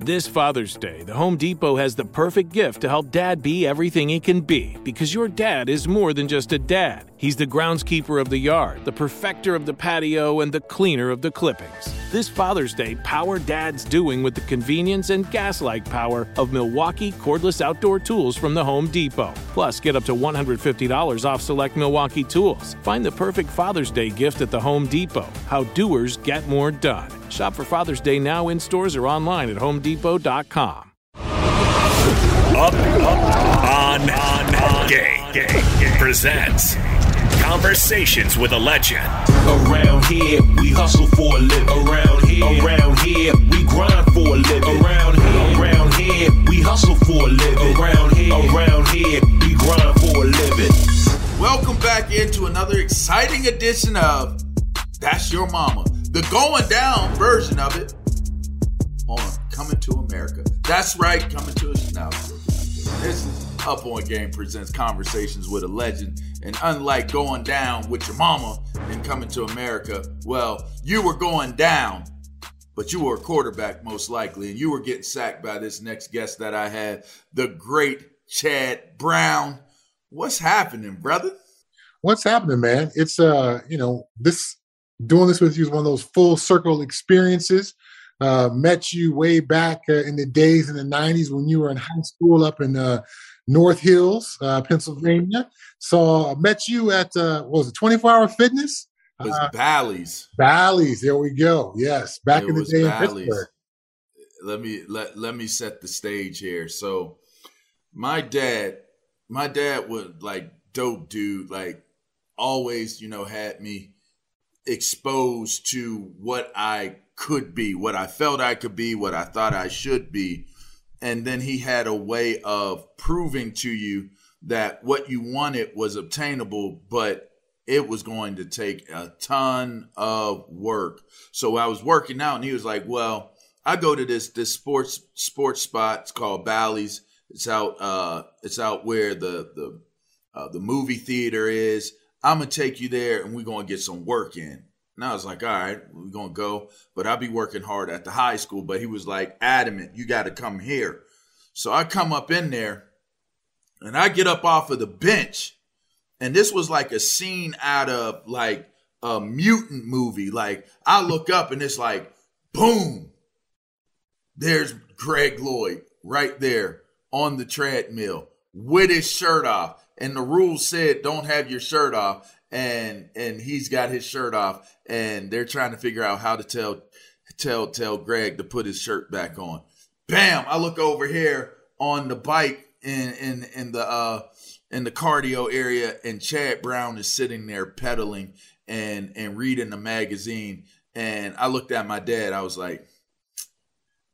This Father's Day, the Home Depot has the perfect gift to help dad be everything he can be because your dad is more than just a dad. He's the groundskeeper of the yard, the perfecter of the patio, and the cleaner of the clippings. This Father's Day, power dad's doing with the convenience and gas like power of Milwaukee cordless outdoor tools from the Home Depot. Plus, get up to $150 off select Milwaukee tools. Find the perfect Father's Day gift at the Home Depot. How doers get more done. Shop for Father's Day now in stores or online at homedepot.com. Up, up, on, on, on, game, game presents Conversations with a Legend. Around here, we hustle for a living. Around here, around here, we grind for a living. Around here, around here, we hustle for a living. Around here, around here, we grind for a living. Welcome back into another exciting edition of That's Your Mama, the going down version of it on Coming to America. That's right, coming to us now. This is Up on Game presents Conversations with a Legend. And unlike going down with your mama and coming to America, well, you were going down, but you were a quarterback most likely, and you were getting sacked by this next guest that I had, the great Chad Brown. What's happening, brother? What's happening, man? It's uh, you know, this doing this with you is one of those full circle experiences. Uh, met you way back uh, in the days in the 90s when you were in high school up in uh, North Hills, uh, Pennsylvania. So I met you at uh, what was it 24 Hour Fitness? It was Bally's. Bally's. There we go. Yes, back It in the day in Pittsburgh. Let me let let me set the stage here. So my dad, my dad was like dope dude, like always, you know, had me exposed to what I could be, what I felt I could be, what I thought I should be. And then he had a way of proving to you that what you wanted was obtainable, but it was going to take a ton of work. So I was working out and he was like, Well, I go to this this sports sports spot. It's called Bally's. It's out uh it's out where the the uh, the movie theater is. I'm gonna take you there and we're gonna get some work in. And I was like, all right, we're gonna go, but I'll be working hard at the high school. But he was like adamant, you gotta come here. So I come up in there and I get up off of the bench. And this was like a scene out of like a mutant movie. Like I look up and it's like, boom, there's Greg Lloyd right there on the treadmill with his shirt off. And the rules said don't have your shirt off. And and he's got his shirt off. And they're trying to figure out how to tell tell tell Greg to put his shirt back on. Bam! I look over here on the bike in in in the uh in the cardio area and Chad Brown is sitting there pedaling and and reading the magazine. And I looked at my dad, I was like,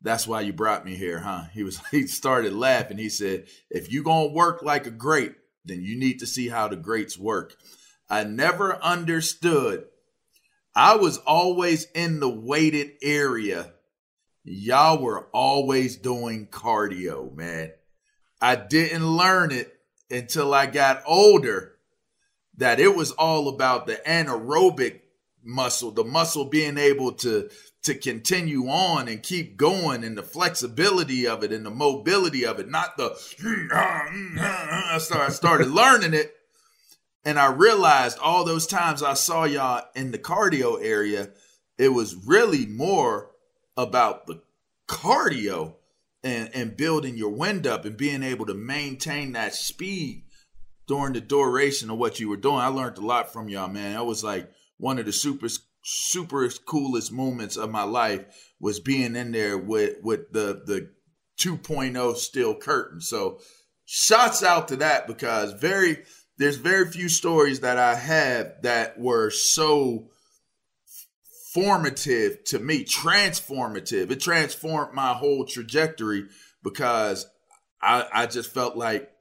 that's why you brought me here, huh? He was he started laughing. He said, if you gonna work like a great, then you need to see how the greats work. I never understood. I was always in the weighted area. Y'all were always doing cardio, man. I didn't learn it until I got older that it was all about the anaerobic muscle, the muscle being able to to continue on and keep going and the flexibility of it and the mobility of it, not the I started, learning it and I realized all those times I saw y'all in the cardio area, it was really more about the cardio and, and building your wind up and being able to maintain that speed during the duration of what you were doing. I learned a lot from y'all, man. That was like one of the super super coolest moments of my life was being in there with with the the 2.0 steel curtain. So shots out to that because very there's very few stories that I have that were so formative to me, transformative. It transformed my whole trajectory because I, I just felt like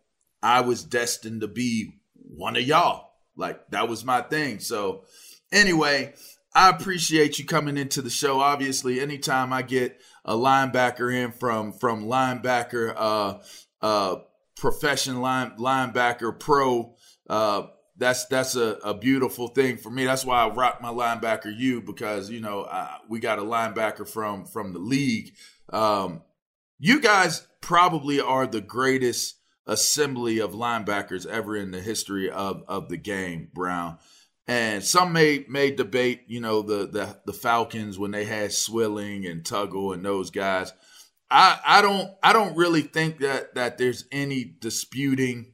I was destined to be one of y'all. Like that was my thing. So anyway, I appreciate you coming into the show. Obviously, anytime I get a linebacker in from from linebacker, uh, uh, profession line linebacker pro, uh, that's that's a, a beautiful thing for me. That's why I rock my linebacker you because you know we got a linebacker from from the league. Um, you guys probably are the greatest assembly of linebackers ever in the history of of the game, Brown. And some may may debate, you know, the the the Falcons when they had Swilling and Tuggle and those guys. I I don't I don't really think that that there's any disputing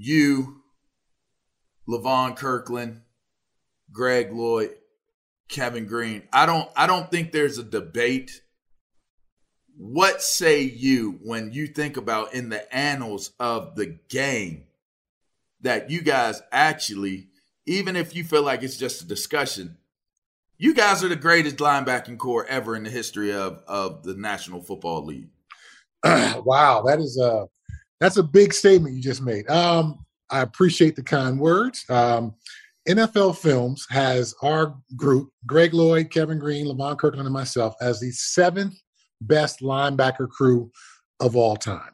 you Levon Kirkland, Greg Lloyd, Kevin Greene. I don't I don't think there's a debate. What say you when you think about in the annals of the game that you guys actually, even if you feel like it's just a discussion, you guys are the greatest linebacking corps ever in the history of of the National Football League. wow, that is a that's a big statement you just made. Um, I appreciate the kind words. Um, NFL Films has our group, Greg Lloyd, Kevin Greene, Levon Kirkland, and myself, as the seventh best linebacker crew of all time.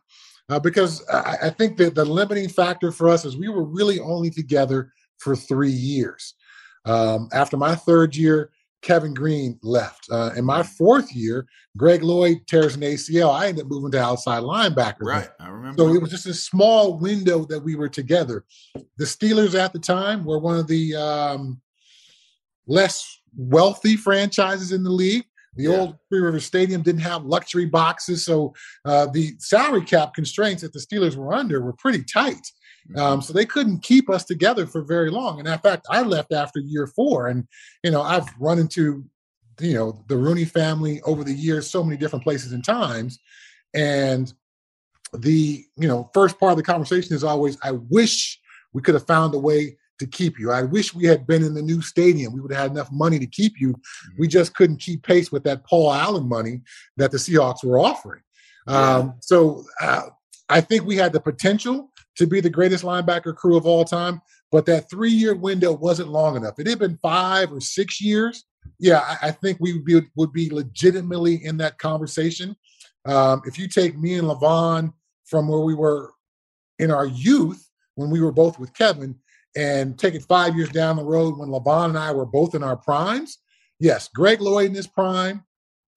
Uh, because I, I, think that the limiting factor for us is we were really only together for three years. Um, after my third year, Kevin Greene left. Uh, in my fourth year, Greg Lloyd tears an ACL. I ended up moving to outside linebacker. Right, I remember. So it was just a small window that we were together. The Steelers at the time were one of the um, less wealthy franchises in the league. The yeah. old Three River Stadium didn't have luxury boxes, so uh, the salary cap constraints that the Steelers were under were pretty tight. Um, so they couldn't keep us together for very long. And in fact, I left after year four. And, you know, I've run into, you know, the Rooney family over the years, so many different places and times. And the, you know, first part of the conversation is always, I wish we could have found a way to keep you. I wish we had been in the new stadium. We would have had enough money to keep you. We mm-hmm. just couldn't keep pace with that Paul Allen money that the Seahawks were offering. Um, so uh, I think we had the potential to be the greatest linebacker crew of all time, but that three year window wasn't long enough. It had been five or six years. Yeah, I, I think we would be, would be legitimately in that conversation. Um, if you take me and Levon from where we were in our youth when we were both with Kevin, and take it five years down the road when Levon and I were both in our primes, yes, Greg Lloyd in his prime,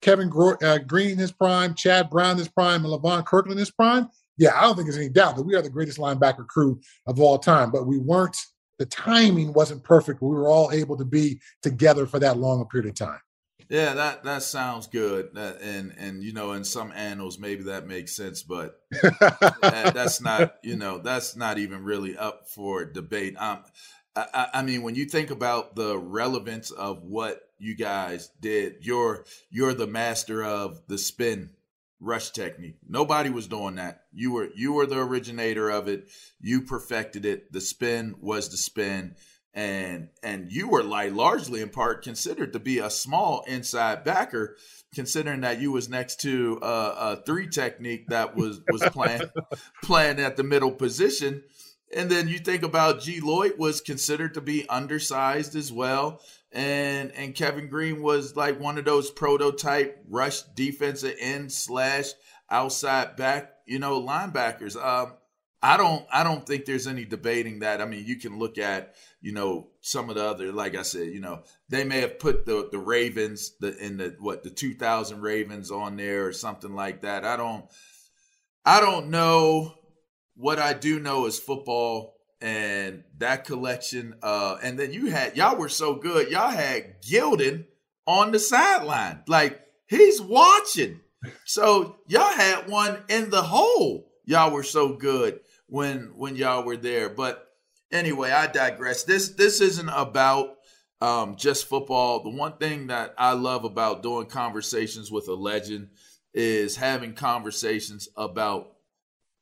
Kevin uh, Greene in his prime, Chad Brown in his prime, and Levon Kirkland in his prime yeah, I don't think there's any doubt that we are the greatest linebacker crew of all time, but we weren't, the timing wasn't perfect. We were all able to be together for that long a period of time. Yeah, that that sounds good. And and you know, in some annals, maybe that makes sense, but that, that's not you know that's not even really up for debate. Um, I, I mean, when you think about the relevance of what you guys did, you're you're the master of the spin rush technique. Nobody was doing that. You were you were the originator of it. You perfected it. The spin was the spin and and you were like largely in part considered to be a small inside backer considering that you was next to a, a three technique that was was playing playing at the middle position and then you think about G Lloyd was considered to be undersized as well and and Kevin Greene was like one of those prototype rush defensive end slash outside back, you know, linebackers. Um, I don't I don't think there's any debating that. I mean, you can look at you know some of the other, like I said, you know, they may have put the the Ravens the in the what the 2000 Ravens on there or something like that. I don't I don't know. What I do know is football and that collection. Uh, and then you had y'all were so good. Y'all had Gildon on the sideline, like he's watching. So y'all had one in the hole. Y'all were so good when when y'all were there. But anyway, I digress. This this isn't about um, just football. The one thing that I love about doing conversations with a legend is having conversations about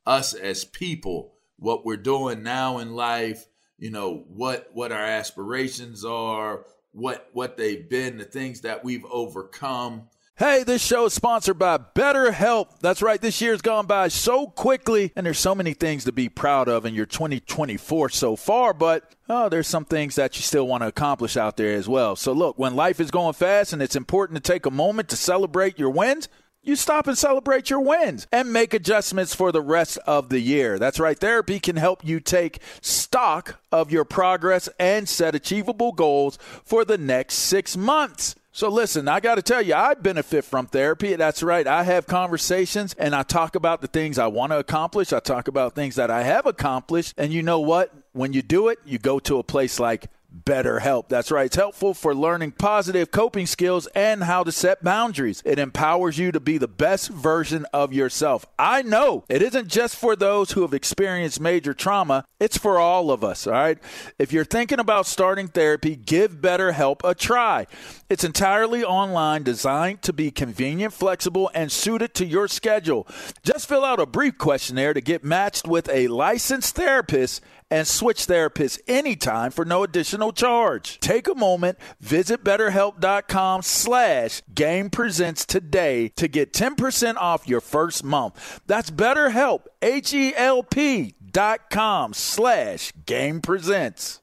us as people, what we're doing now in life, you know, what what our aspirations are, what what they've been, the things that we've overcome. Hey, this show is sponsored by BetterHelp. That's right, this year's gone by so quickly, and there's so many things to be proud of in your 2024 so far, but oh, there's some things that you still want to accomplish out there as well. So, look, when life is going fast and it's important to take a moment to celebrate your wins, you stop and celebrate your wins and make adjustments for the rest of the year. That's right. Therapy can help you take stock of your progress and set achievable goals for the next six months. So listen, I got to tell you, I benefit from therapy. That's right. I have conversations and I talk about the things I want to accomplish. I talk about things that I have accomplished. And you know what? When you do it, you go to a place like BetterHelp. That's right. It's helpful for learning positive coping skills and how to set boundaries. It empowers you to be the best version of yourself. I know it isn't just for those who have experienced major trauma, it's for all of us. All right. If you're thinking about starting therapy, give BetterHelp a try. It's entirely online, designed to be convenient, flexible, and suited to your schedule. Just fill out a brief questionnaire to get matched with a licensed therapist and switch therapists anytime for no additional charge. Take a moment, visit betterhelp.com slash game presents today to get 10% off your first month. That's betterhelp, H-E-L-P dot com slash game presents.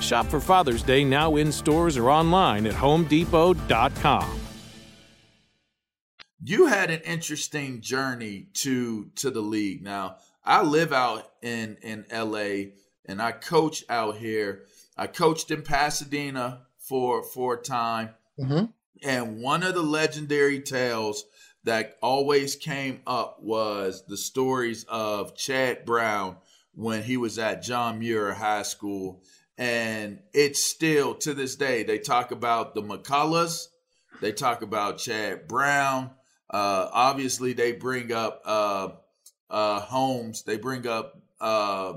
Shop for Father's Day now in stores or online at homedepot.com. You had an interesting journey to to the league. Now, I live out in in LA and I coach out here. I coached in Pasadena for for a time. Mm-hmm. And one of the legendary tales that always came up was the stories of Chad Brown when he was at John Muir High School and it's still to this day they talk about the McCulloughs, they talk about Chad Brown. Uh, obviously, they bring up uh, uh, Holmes. They bring up uh,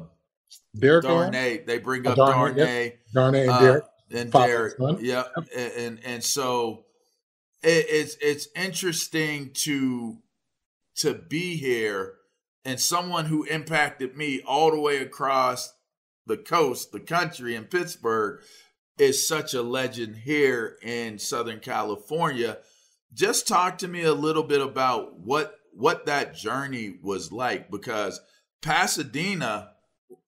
Derek Darnay. They bring up Darnay, Darnay. Darnay and uh, Derek. and Derek. and. Yep. And, and and so it, it's it's interesting to to be here and someone who impacted me all the way across the coast, the country in Pittsburgh is such a legend here in Southern California. Just talk to me a little bit about what what that journey was like because Pasadena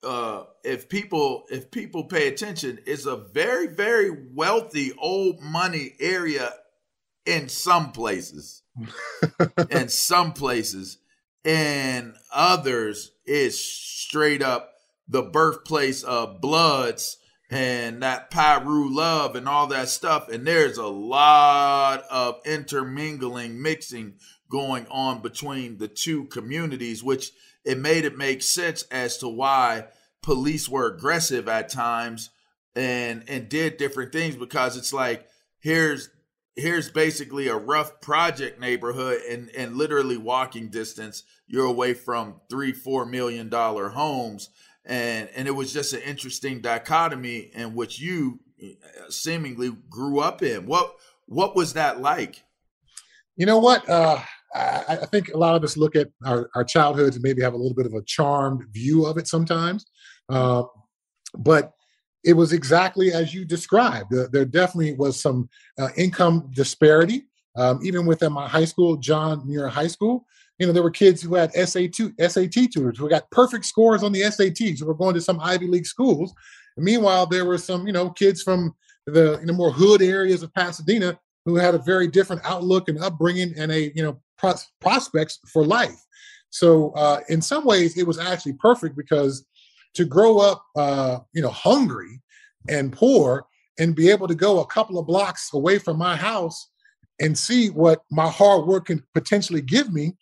uh, if people if people pay attention, is a very very wealthy old money area in some places, in some places, and others is straight up the birthplace of Bloods and that Piru love and all that stuff. And there's a lot of intermingling, mixing going on between the two communities, which it made it make sense as to why police were aggressive at times and and did different things because it's like here's here's basically a rough project neighborhood and and literally walking distance you're away from three four million dollar homes and and it was just an interesting dichotomy in which you uh, seemingly grew up in what what was that like you know what uh I, I think a lot of us look at our, our childhoods and maybe have a little bit of a charmed view of it sometimes uh, but it was exactly as you described. there definitely was some uh, income disparity. Um, even within my high school, John Muir High School, you know, there were kids who had SAT, SAT tutors who got perfect scores on the SATs who were going to some Ivy League schools. And meanwhile, there were some, you know, kids from the you know, more hood areas of Pasadena who had a very different outlook and upbringing and a, you know, pros- prospects for life. So uh, in some ways, it was actually perfect because to grow up, uh, you know, hungry and poor and be able to go a couple of blocks away from my house and see what my hard work can potentially give me.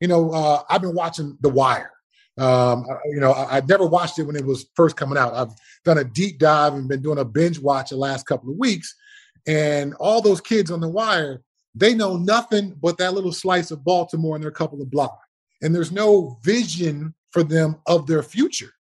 You know, uh, I've been watching The Wire. Um, you know, I, I never watched it when it was first coming out. I've done a deep dive and been doing a binge watch the last couple of weeks. And all those kids on The Wire, they know nothing but that little slice of Baltimore and their couple of blocks. And there's no vision for them of their future.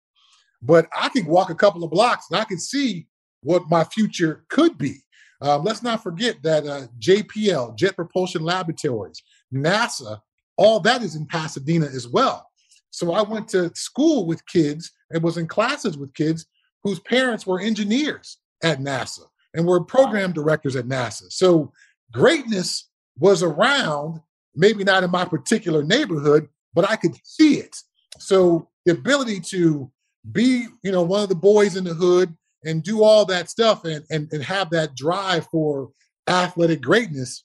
But I could walk a couple of blocks and I could see what my future could be. Um, let's not forget that uh, JPL, Jet Propulsion Laboratories, NASA, all that is in Pasadena as well. So I went to school with kids and was in classes with kids whose parents were engineers at NASA and were program directors at NASA. So greatness was around, maybe not in my particular neighborhood, but I could see it. So the ability to be, you know, one of the boys in the hood and do all that stuff and, and, and have that drive for athletic greatness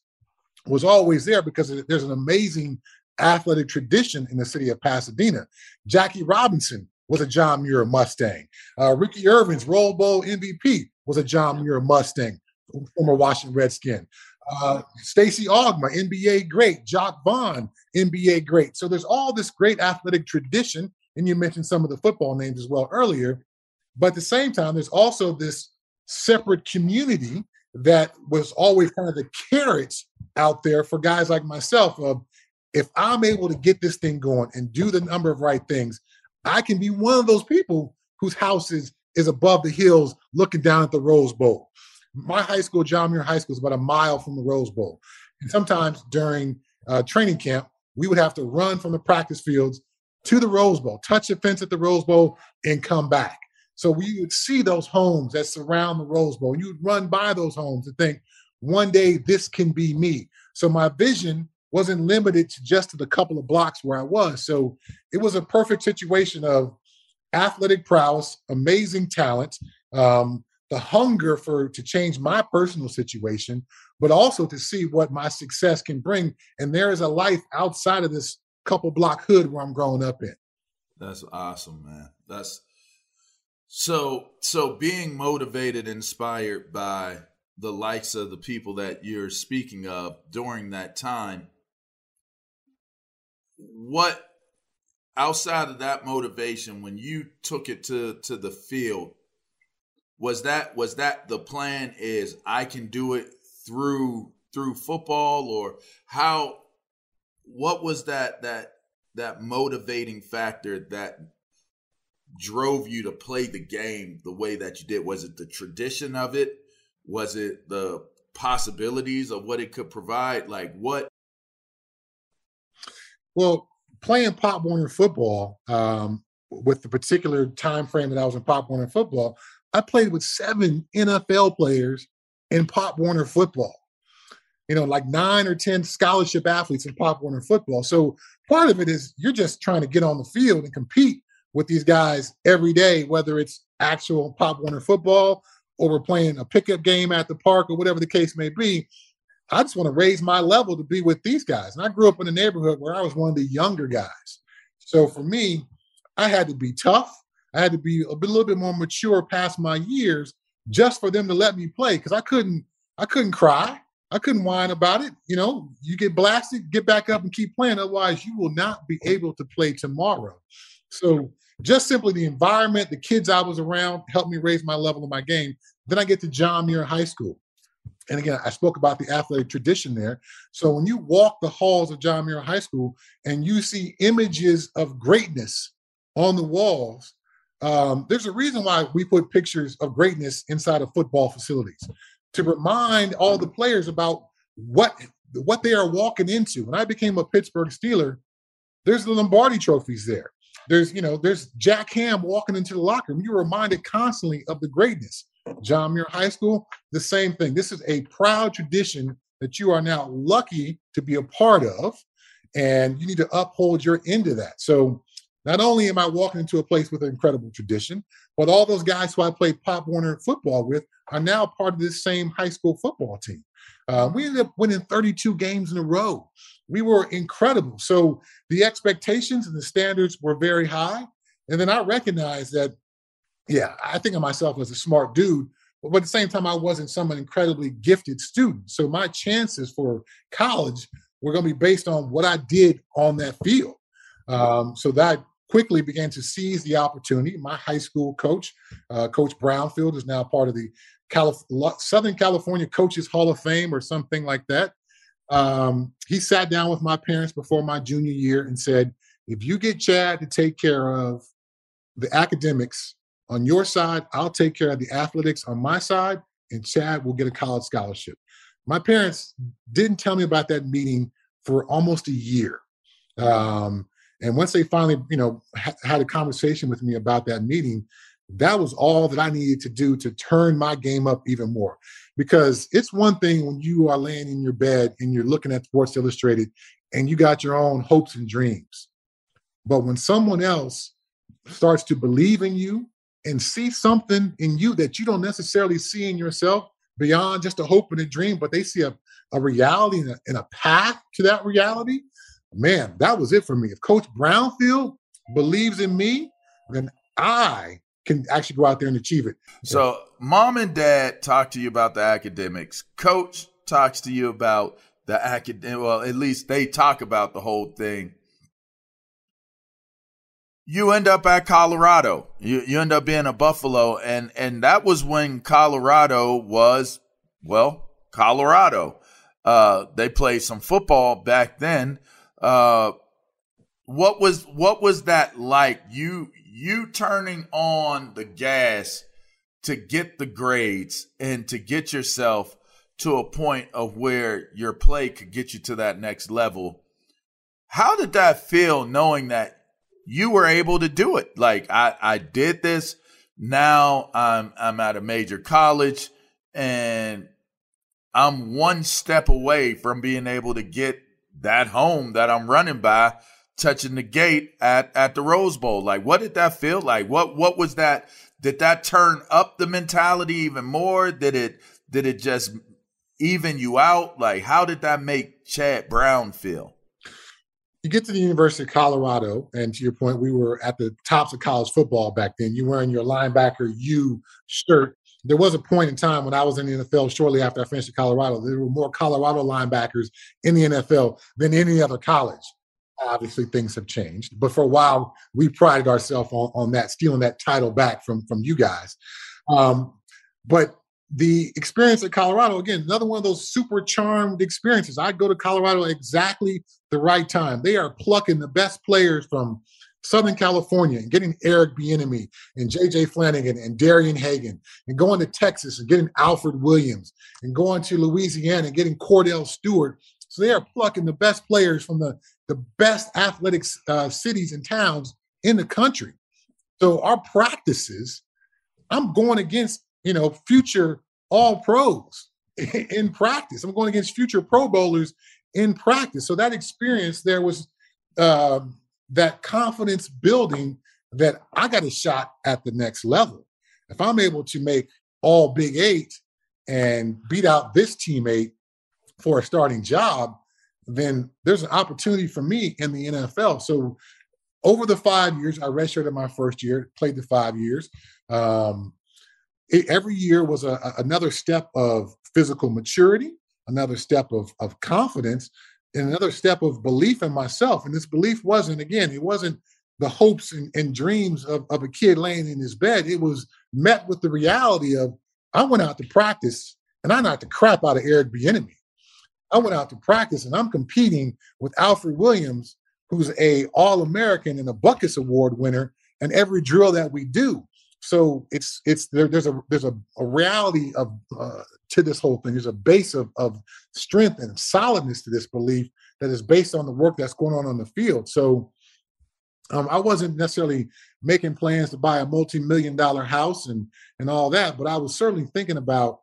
was always there because there's an amazing athletic tradition in the city of Pasadena. Jackie Robinson was a John Muir Mustang. Uh, Ricky Ervins Rose Bowl MVP was a John Muir Mustang, former Washington Redskin. Uh, Stacey Augmon, NBA great. Jacque Vaughn, NBA great. So there's all this great athletic tradition and you mentioned some of the football names as well earlier. But at the same time, there's also this separate community that was always kind of the carrots out there for guys like myself of if I'm able to get this thing going and do the number of right things, I can be one of those people whose house is, is above the hills looking down at the Rose Bowl. My high school, John Muir High School, is about a mile from the Rose Bowl. And sometimes during uh, training camp, we would have to run from the practice fields to the Rose Bowl, touch the fence at the Rose Bowl, and come back. So we would see those homes that surround the Rose Bowl, and you would run by those homes and think, one day this can be me. So my vision wasn't limited to just to the couple of blocks where I was. So it was a perfect situation of athletic prowess, amazing talent, um, the hunger for to change my personal situation, but also to see what my success can bring. And there is a life outside of this couple block hood where I'm growing up in. That's awesome, man. That's so so being motivated, inspired by the likes of the people that you're speaking of during that time. What outside of that motivation when you took it to to the field was that was that the plan is I can do it through through football or how what was that that that motivating factor that drove you to play the game the way that you did? Was it the tradition of it? Was it the possibilities of what it could provide? Like what? Well, playing Pop Warner football um, with the particular time frame that I was in Pop Warner football, I played with seven NFL players in Pop Warner football you know, like nine or 10 scholarship athletes in Pop Warner football. So part of it is you're just trying to get on the field and compete with these guys every day, whether it's actual Pop Warner football or we're playing a pickup game at the park or whatever the case may be. I just want to raise my level to be with these guys. And I grew up in a neighborhood where I was one of the younger guys. So for me, I had to be tough. I had to be a, a little bit more mature past my years just for them to let me play because I couldn't I couldn't cry. I couldn't whine about it. You know, you get blasted, get back up and keep playing. Otherwise, you will not be able to play tomorrow. So just simply the environment, the kids I was around helped me raise my level of my game. Then I get to John Muir High School. And again, I spoke about the athletic tradition there. So when you walk the halls of John Muir High School and you see images of greatness on the walls, um, there's a reason why we put pictures of greatness inside of football facilities to remind all the players about what what they are walking into. When I became a Pittsburgh Steeler, there's the Lombardi trophies there. There's, you know, there's Jack Ham walking into the locker room. You're reminded constantly of the greatness. John Muir High School, the same thing. This is a proud tradition that you are now lucky to be a part of, and you need to uphold your end of that. So, not only am I walking into a place with an incredible tradition, but all those guys who I played Pop Warner football with are now part of this same high school football team. Uh, we ended up winning 32 games in a row. We were incredible. So the expectations and the standards were very high. And then I recognized that, yeah, I think of myself as a smart dude, but at the same time, I wasn't some incredibly gifted student. So my chances for college were going to be based on what I did on that field. Um, so that quickly began to seize the opportunity. My high school coach, uh, Coach Brownfield, is now part of the Calif- Southern California Coaches Hall of Fame or something like that. Um, he sat down with my parents before my junior year and said, if you get Chad to take care of the academics on your side, I'll take care of the athletics on my side, and Chad will get a college scholarship. My parents didn't tell me about that meeting for almost a year. Um, and once they finally, you know, ha- had a conversation with me about that meeting, that was all that I needed to do to turn my game up even more. Because it's one thing when you are laying in your bed and you're looking at Sports Illustrated and you got your own hopes and dreams. But when someone else starts to believe in you and see something in you that you don't necessarily see in yourself beyond just a hope and a dream, but they see a, a reality and a, and a path to that reality, man, that was it for me. If Coach Brownfield believes in me, then I can actually go out there and achieve it. So, mom and dad talk to you about the academics. Coach talks to you about the academic. Well, at least they talk about the whole thing. You end up at Colorado. You you end up being a Buffalo, and and that was when Colorado was well Colorado. Uh, they played some football back then. Uh, what was what was that like? You you turning on the gas to get the grades and to get yourself to a point of where your play could get you to that next level. How did that feel knowing that you were able to do it? Like I, I did this. Now I'm I'm at a major college and I'm one step away from being able to get that home that I'm running by touching the gate at at the Rose Bowl. Like, what did that feel like? What what was that? Did that turn up the mentality even more? Did it did it just even you out? Like, how did that make Chad Brown feel? You get to the University of Colorado, and to your point, we were at the tops of college football back then. You wearing your linebacker U shirt. There was a point in time when I was in the NFL shortly after I finished at Colorado. There were more Colorado linebackers in the NFL than any other college obviously things have changed but for a while we prided ourselves on, on that stealing that title back from from you guys um, but the experience at colorado again another one of those super charmed experiences i go to colorado exactly the right time they are plucking the best players from Southern California and getting Eric Bieniemy and J.J. Flannigan and Darian Hagan and going to Texas and getting Alfred Williams and going to Louisiana and getting Kordell Stewart. So they are plucking the best players from the the best athletics uh, cities and towns in the country. So our practices, I'm going against you know future all pros in practice. I'm going against future Pro Bowlers in practice. So that experience there was uh, that confidence building that I got a shot at the next level. If I'm able to make all Big Eight and beat out this teammate for a starting job, then there's an opportunity for me in the NFL. So over the five years, I redshirted my first year, played the five years. Um, every year was a, another step of physical maturity, another step of, of confidence, and another step of belief in myself. And this belief wasn't, again, it wasn't the hopes and, and dreams of, of a kid laying in his bed. It was met with the reality of I went out to practice and I knocked the crap out of Eric Bieniemy. I went out to practice and I'm competing with Alfred Williams, who's a All-American and a Butkus Award winner, and every drill that we do. So it's it's there, there's a there's a, a reality of uh, to this whole thing. There's a base of of strength and solidness to this belief that is based on the work that's going on on the field. So um, I wasn't necessarily making plans to buy a multi-million dollar house and and all that, but I was certainly thinking about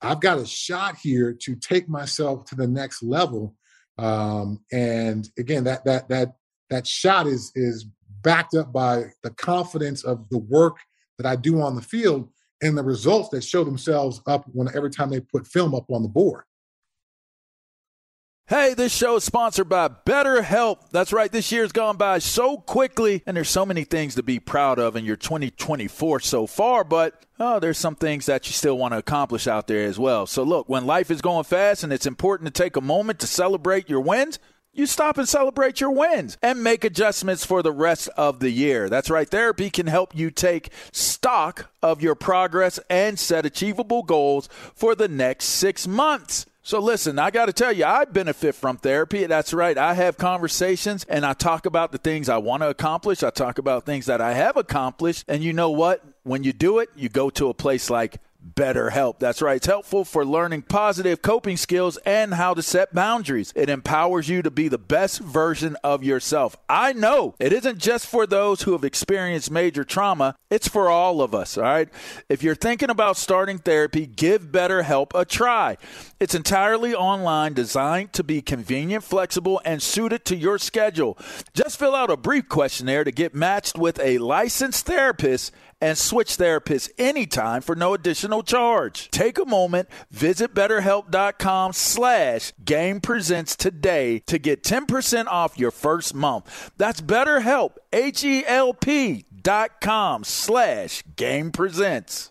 I've got a shot here to take myself to the next level. Um, and again, that that that that shot is is backed up by the confidence of the work that I do on the field and the results that show themselves up when every time they put film up on the board. Hey, this show is sponsored by BetterHelp. That's right, this year's gone by so quickly, and there's so many things to be proud of in your 2024 so far, but oh, there's some things that you still want to accomplish out there as well. So, look, when life is going fast and it's important to take a moment to celebrate your wins, you stop and celebrate your wins and make adjustments for the rest of the year. That's right. Therapy can help you take stock of your progress and set achievable goals for the next six months. So listen, I got to tell you, I benefit from therapy. That's right. I have conversations and I talk about the things I want to accomplish. I talk about things that I have accomplished. And you know what? When you do it, you go to a place like BetterHelp. That's right. It's helpful for learning positive coping skills and how to set boundaries. It empowers you to be the best version of yourself. I know it isn't just for those who have experienced major trauma, it's for all of us. All right. If you're thinking about starting therapy, give BetterHelp a try. It's entirely online, designed to be convenient, flexible, and suited to your schedule. Just fill out a brief questionnaire to get matched with a licensed therapist and switch therapists anytime for no additional charge. Take a moment, visit betterhelp.com slash game presents today to get 10% off your first month. That's betterhelp, H-E-L-P dot com slash game presents.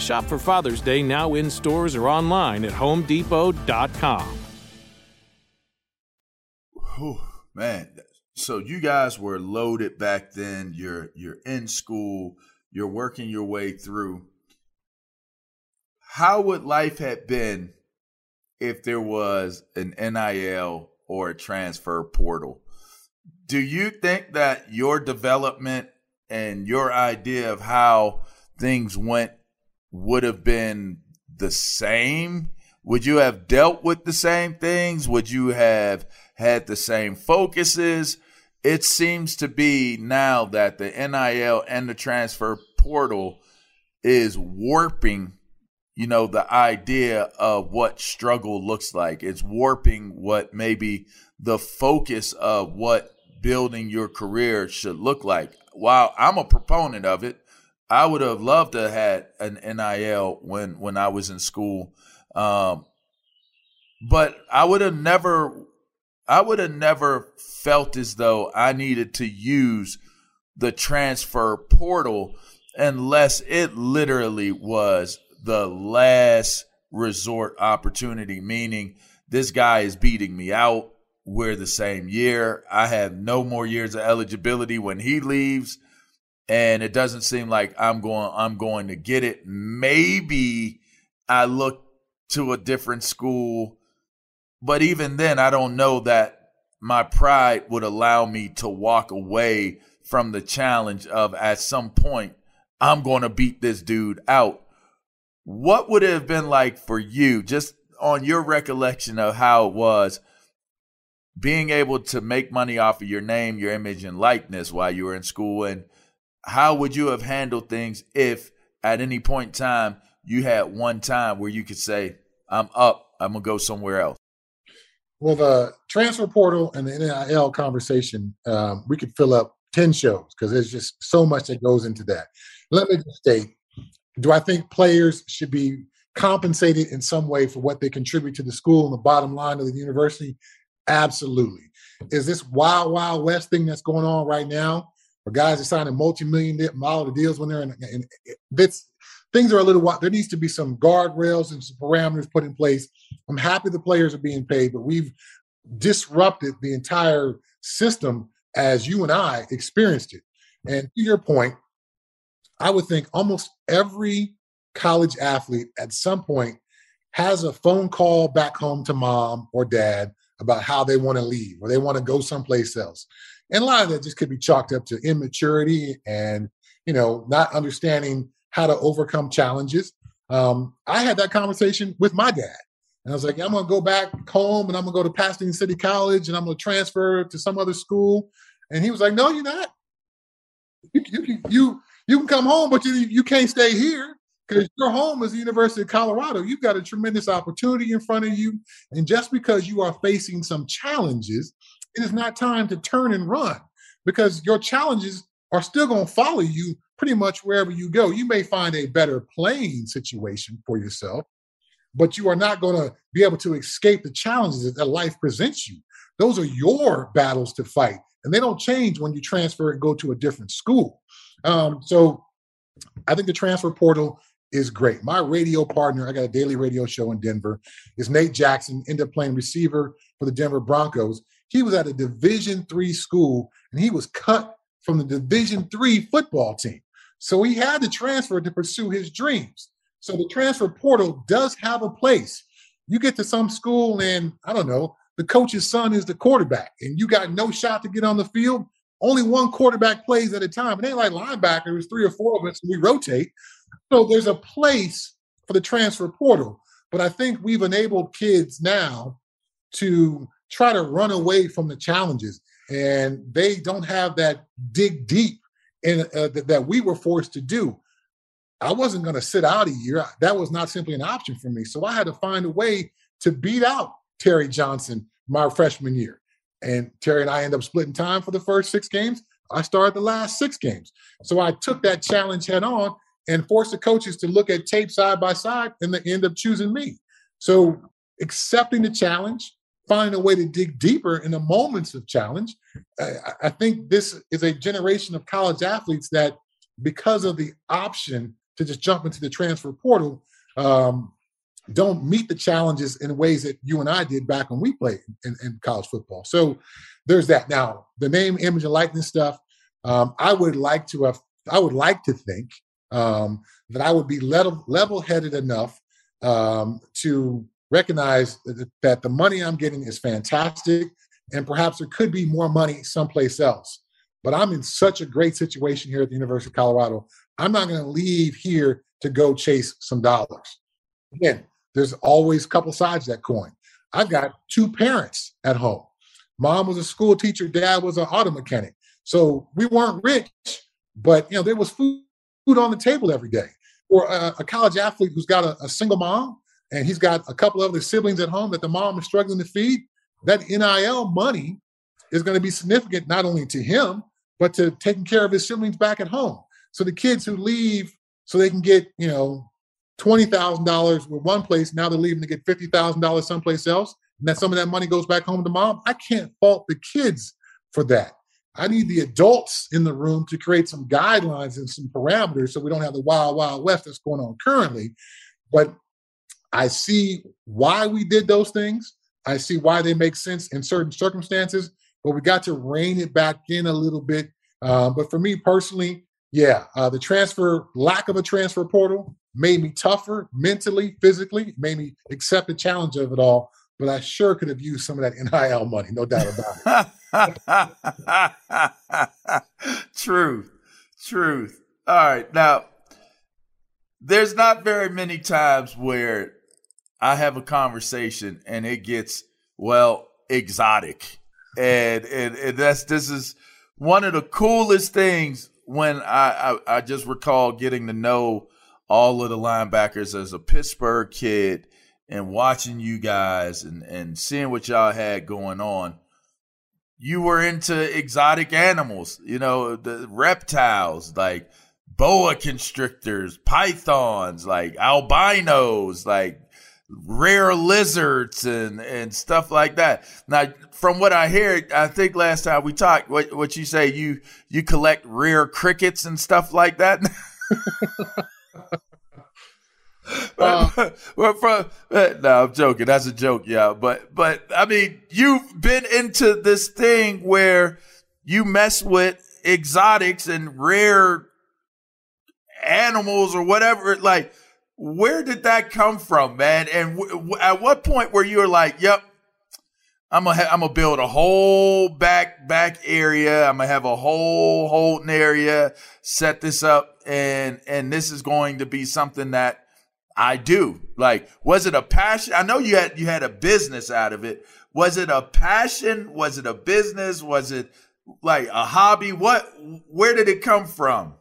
Shop for Father's Day now in stores or online at homedepot.com. Man, so you guys were loaded back then. You're you're in school. You're working your way through. How would life have been if there was an NIL or a transfer portal? Do you think that your development and your idea of how things went would have been the same? Would you have dealt with the same things? Would you have had the same focuses? It seems to be now that the NIL and the transfer portal is warping, you know, the idea of what struggle looks like. It's warping what maybe the focus of what building your career should look like. While I'm a proponent of it, I would have loved to have had an NIL when when I was in school, um, but I would have never, I would have never felt as though I needed to use the transfer portal unless it literally was the last resort opportunity, meaning this guy is beating me out. We're the same year. I have no more years of eligibility when he leaves. And it doesn't seem like I'm going I'm going to get it. Maybe I look to a different school, but even then I don't know that my pride would allow me to walk away from the challenge of at some point I'm going to beat this dude out. What would it have been like for you just on your recollection of how it was being able to make money off of your name, your image, and likeness while you were in school? And how would you have handled things if at any point in time you had one time where you could say, I'm up, I'm going to go somewhere else? Well, the transfer portal and the NIL conversation, um, we could fill up 10 shows because there's just so much that goes into that. Let me just state do I think players should be compensated in some way for what they contribute to the school and the bottom line of the university? Absolutely. Is this wild, wild west thing that's going on right now, where guys are signing multi-million dollar deals when they're in, in, in things are a little. There needs to be some guardrails and some parameters put in place. I'm happy the players are being paid, but we've disrupted the entire system as you and I experienced it. And to your point, I would think almost every college athlete at some point has a phone call back home to mom or dad about how they want to leave or they want to go someplace else. And a lot of that just could be chalked up to immaturity and, you know, not understanding how to overcome challenges. Um, I had that conversation with my dad. And I was like, I'm going to go back home and I'm going to go to Pasadena City College and I'm going to transfer to some other school. And he was like, No, you're not. You, you, you, you can come home, but you, you can't stay here because your home is the University of Colorado. You've got a tremendous opportunity in front of you. And just because you are facing some challenges, it is not time to turn and run because your challenges are still going to follow you pretty much wherever you go. You may find a better playing situation for yourself, but you are not going to be able to escape the challenges that life presents you. Those are your battles to fight, and they don't change when you transfer and go to a different school. Um, so I think the transfer portal is great. My radio partner, I got a daily radio show in Denver, is Nate Jackson, ended up playing receiver for the Denver Broncos. He was at a Division three school and he was cut from the Division three football team. So he had to transfer to pursue his dreams. So the transfer portal does have a place. You get to some school and I don't know, the coach's son is the quarterback and you got no shot to get on the field only one quarterback plays at a time. It ain't like linebackers, three or four of us, and we rotate. So there's a place for the transfer portal. But I think we've enabled kids now to try to run away from the challenges. And they don't have that dig deep in uh, th- that we were forced to do. I wasn't going to sit out a year. That was not simply an option for me. So I had to find a way to beat out Terry Johnson my freshman year. And Terry and I end up splitting time for the first six games. I started the last six games. So I took that challenge head on and forced the coaches to look at tape side by side and they end up choosing me. So accepting the challenge, finding a way to dig deeper in the moments of challenge. I, I think this is a generation of college athletes that, because of the option to just jump into the transfer portal, um, don't meet the challenges in ways that you and I did back when we played in, in college football. So there's that. Now, the name, image, and likeness stuff. Um, I would like to have. I would like to think um, that I would be level level-headed enough um, to recognize that, the money I'm getting is fantastic, and perhaps there could be more money someplace else. But I'm in such a great situation here at the University of Colorado. I'm not going to leave here to go chase some dollars. Again, there's always a couple sides that coin. I've got two parents at home. Mom was a school teacher, dad was an auto mechanic. So we weren't rich, but you know, there was food on the table every day. Or a, a college athlete who's got a, a single mom and he's got a couple of other siblings at home that the mom is struggling to feed, that NIL money is going to be significant not only to him, but to taking care of his siblings back at home. So the kids who leave so they can get, you know, $20,000 with one place, now they're leaving to get $50,000 someplace else, and that some of that money goes back home to mom. I can't fault the kids for that. I need the adults in the room to create some guidelines and some parameters so we don't have the wild, wild west that's going on currently. But I see why we did those things. I see why they make sense in certain circumstances, but we got to rein it back in a little bit. Uh, but for me personally, yeah, uh, the transfer lack of a transfer portal made me tougher mentally, physically, made me accept the challenge of it all. But I sure could have used some of that NIL money, no doubt about it. truth, truth. All right, now there's not very many times where I have a conversation and it gets well exotic, and and, and that's this is one of the coolest things when I, I I just recall getting to know all of the linebackers as a Pittsburgh kid and watching you guys and, and seeing what y'all had going on, you were into exotic animals, you know, the reptiles like boa constrictors, pythons, like albinos, like rare lizards and, and stuff like that. Now, from what I hear, I think last time we talked, what, what you say, you, you collect rare crickets and stuff like that. Um, well, from, no, I'm joking. That's a joke, yeah. But, but I mean, you've been into this thing where you mess with exotics and rare animals or whatever. Like, where did that come from, man? And w- w- at what point were you were like, "Yep, I'm gonna ha- I'm gonna build a whole back back area. I'm gonna have a whole holding area, set this up, and and this is going to be something that." I do. Like, was it a passion? I know you had you had a business out of it. Was it a passion? Was it a business? Was it like a hobby? What? Where did it come from?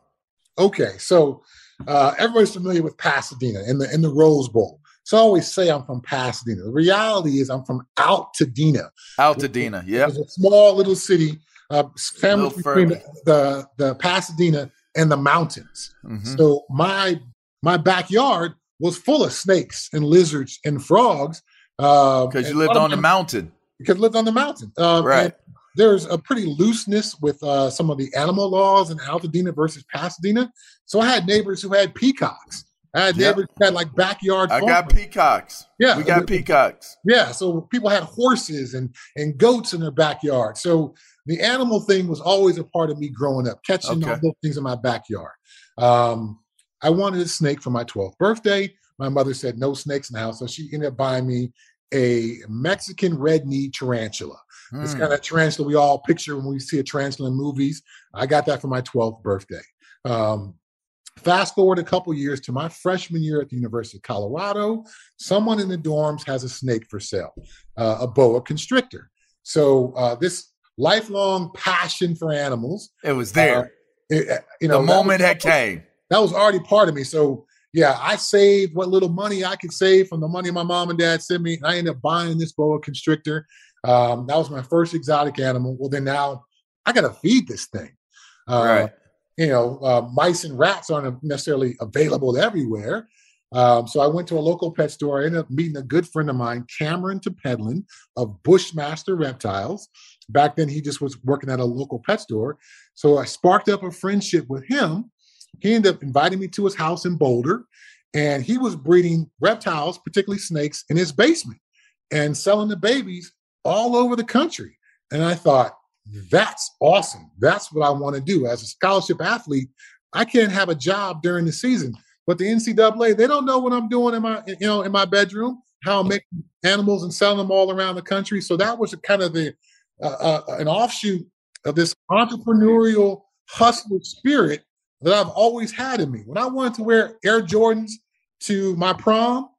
Okay, so uh, everybody's familiar with Pasadena in the in the Rose Bowl. So I always say I'm from Pasadena. The reality is I'm from Altadena. Altadena, yeah. It's a small little city, uh, family between the, the, the Pasadena and the mountains. Mm-hmm. So my my backyard was full of snakes and lizards and frogs. Because uh, you lived on the mountain. Because lived on the mountain. Um, right. There's a pretty looseness with uh, some of the animal laws in Altadena versus Pasadena. So I had neighbors who had peacocks. I had yep. neighbors who had like backyard. I got peacocks. Yeah, we got peacocks. Yeah, so people had horses and and goats in their backyard. So the animal thing was always a part of me growing up, catching okay. all those things in my backyard. Um, I wanted a snake for my 12th birthday. My mother said no snakes in the house, so she ended up buying me a Mexican red knee tarantula. Mm. This kind of tarantula we all picture when we see a tarantula in movies. I got that for my 12th birthday. Um, fast forward a couple years to my freshman year at the University of Colorado, someone in the dorms has a snake for sale, uh, a boa constrictor. So uh, this lifelong passion for animals. It was there. Uh, it, you know, the moment had came that was already part of me. So yeah, I saved what little money I could save from the money my mom and dad sent me. And I ended up buying this boa constrictor. Um, that was my first exotic animal. Well, then now I got to feed this thing. Uh, right. You know, uh, mice and rats aren't necessarily available everywhere. Um, so I went to a local pet store. I ended up meeting a good friend of mine, Cameron Tepedlin of Bushmaster Reptiles. Back then, he just was working at a local pet store. So I sparked up a friendship with him he ended up inviting me to his house in Boulder, and he was breeding reptiles, particularly snakes, in his basement and selling the babies all over the country. And I thought, that's awesome. That's what I want to do. As a scholarship athlete, I can't have a job during the season. But the NCAA, they don't know what I'm doing in my, you know, in my bedroom, how I'm making animals and selling them all around the country. So that was kind of the uh, uh, an offshoot of this entrepreneurial hustler spirit that I've always had in me. When I wanted to wear Air Jordans to my prom,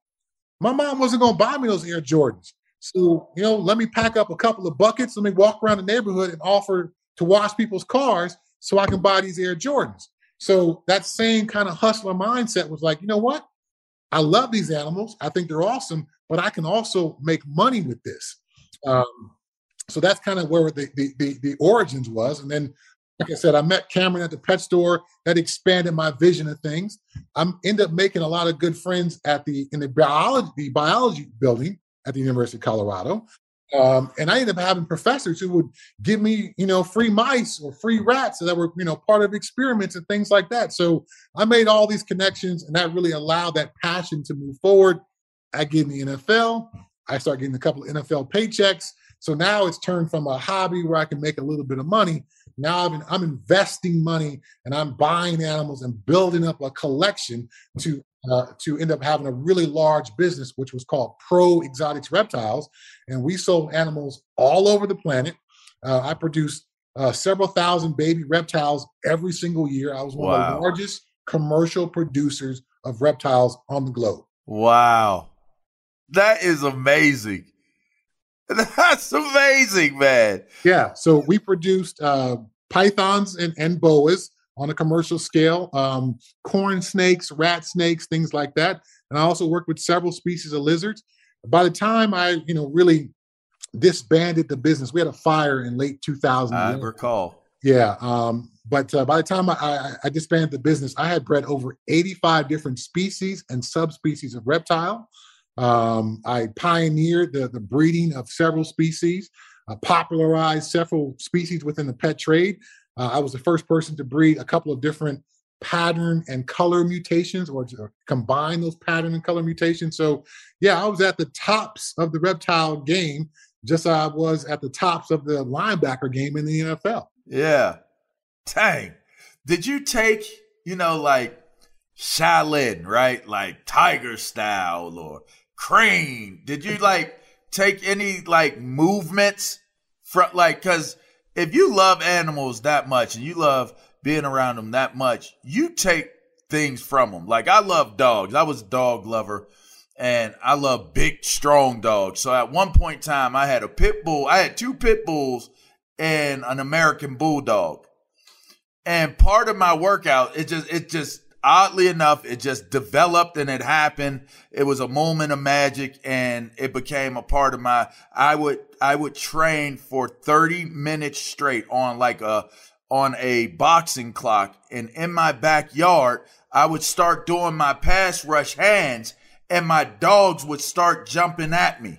my mom wasn't going to buy me those Air Jordans. So, you know, let me pack up a couple of buckets, let me walk around the neighborhood and offer to wash people's cars so I can buy these Air Jordans. So that same kind of hustler mindset was like, you know what? I love these animals. I think they're awesome, but I can also make money with this. Um, so that's kind of where the, the, the the origins was. And then like I said, I met Cameron at the pet store. That expanded my vision of things. I ended up making a lot of good friends at the in the biology the biology building at the University of Colorado. Um, and I ended up having professors who would give me, you know, free mice or free rats that were, you know, part of experiments and things like that. So I made all these connections, and that really allowed that passion to move forward. I get in the NFL. I start getting a couple of NFL paychecks. So now it's turned from a hobby where I can make a little bit of money. Now I'm, I'm investing money and I'm buying animals and building up a collection to uh, to end up having a really large business, which was called Pro Exotics Reptiles, and we sold animals all over the planet. Uh, I produced uh, several thousand baby reptiles every single year. I was one wow. of the largest commercial producers of reptiles on the globe. Wow, that is amazing. That's amazing, man. Yeah. So we produced uh, pythons and, and boas on a commercial scale, um, corn snakes, rat snakes, things like that. And I also worked with several species of lizards. By the time I, you know, really disbanded the business, we had a fire in late 2000. I recall. Yeah. Um, but uh, by the time I, I, I, disbanded the business, I had bred over 85 different species and subspecies of reptile. Um, I pioneered the, the breeding of several species, uh, popularized several species within the pet trade. Uh, I was the first person to breed a couple of different pattern and color mutations or combine those pattern and color mutations. So, yeah, I was at the tops of the reptile game, just as I was at the tops of the linebacker game in the NFL. Yeah. Dang. Did you take, you know, like Shaolin, right? Like tiger style or crane. Did you like take any like movements from like cuz if you love animals that much and you love being around them that much, you take things from them. Like I love dogs. I was a dog lover and I love big strong dogs. So at one point in time I had a pit bull. I had two pit bulls and an American bulldog. And part of my workout, it just it just oddly enough, it just developed and it happened. It was a moment of magic and it became a part of my I would I would train for 30 minutes straight on like a on a boxing clock and in my backyard, I would start doing my pass rush hands and my dogs would start jumping at me.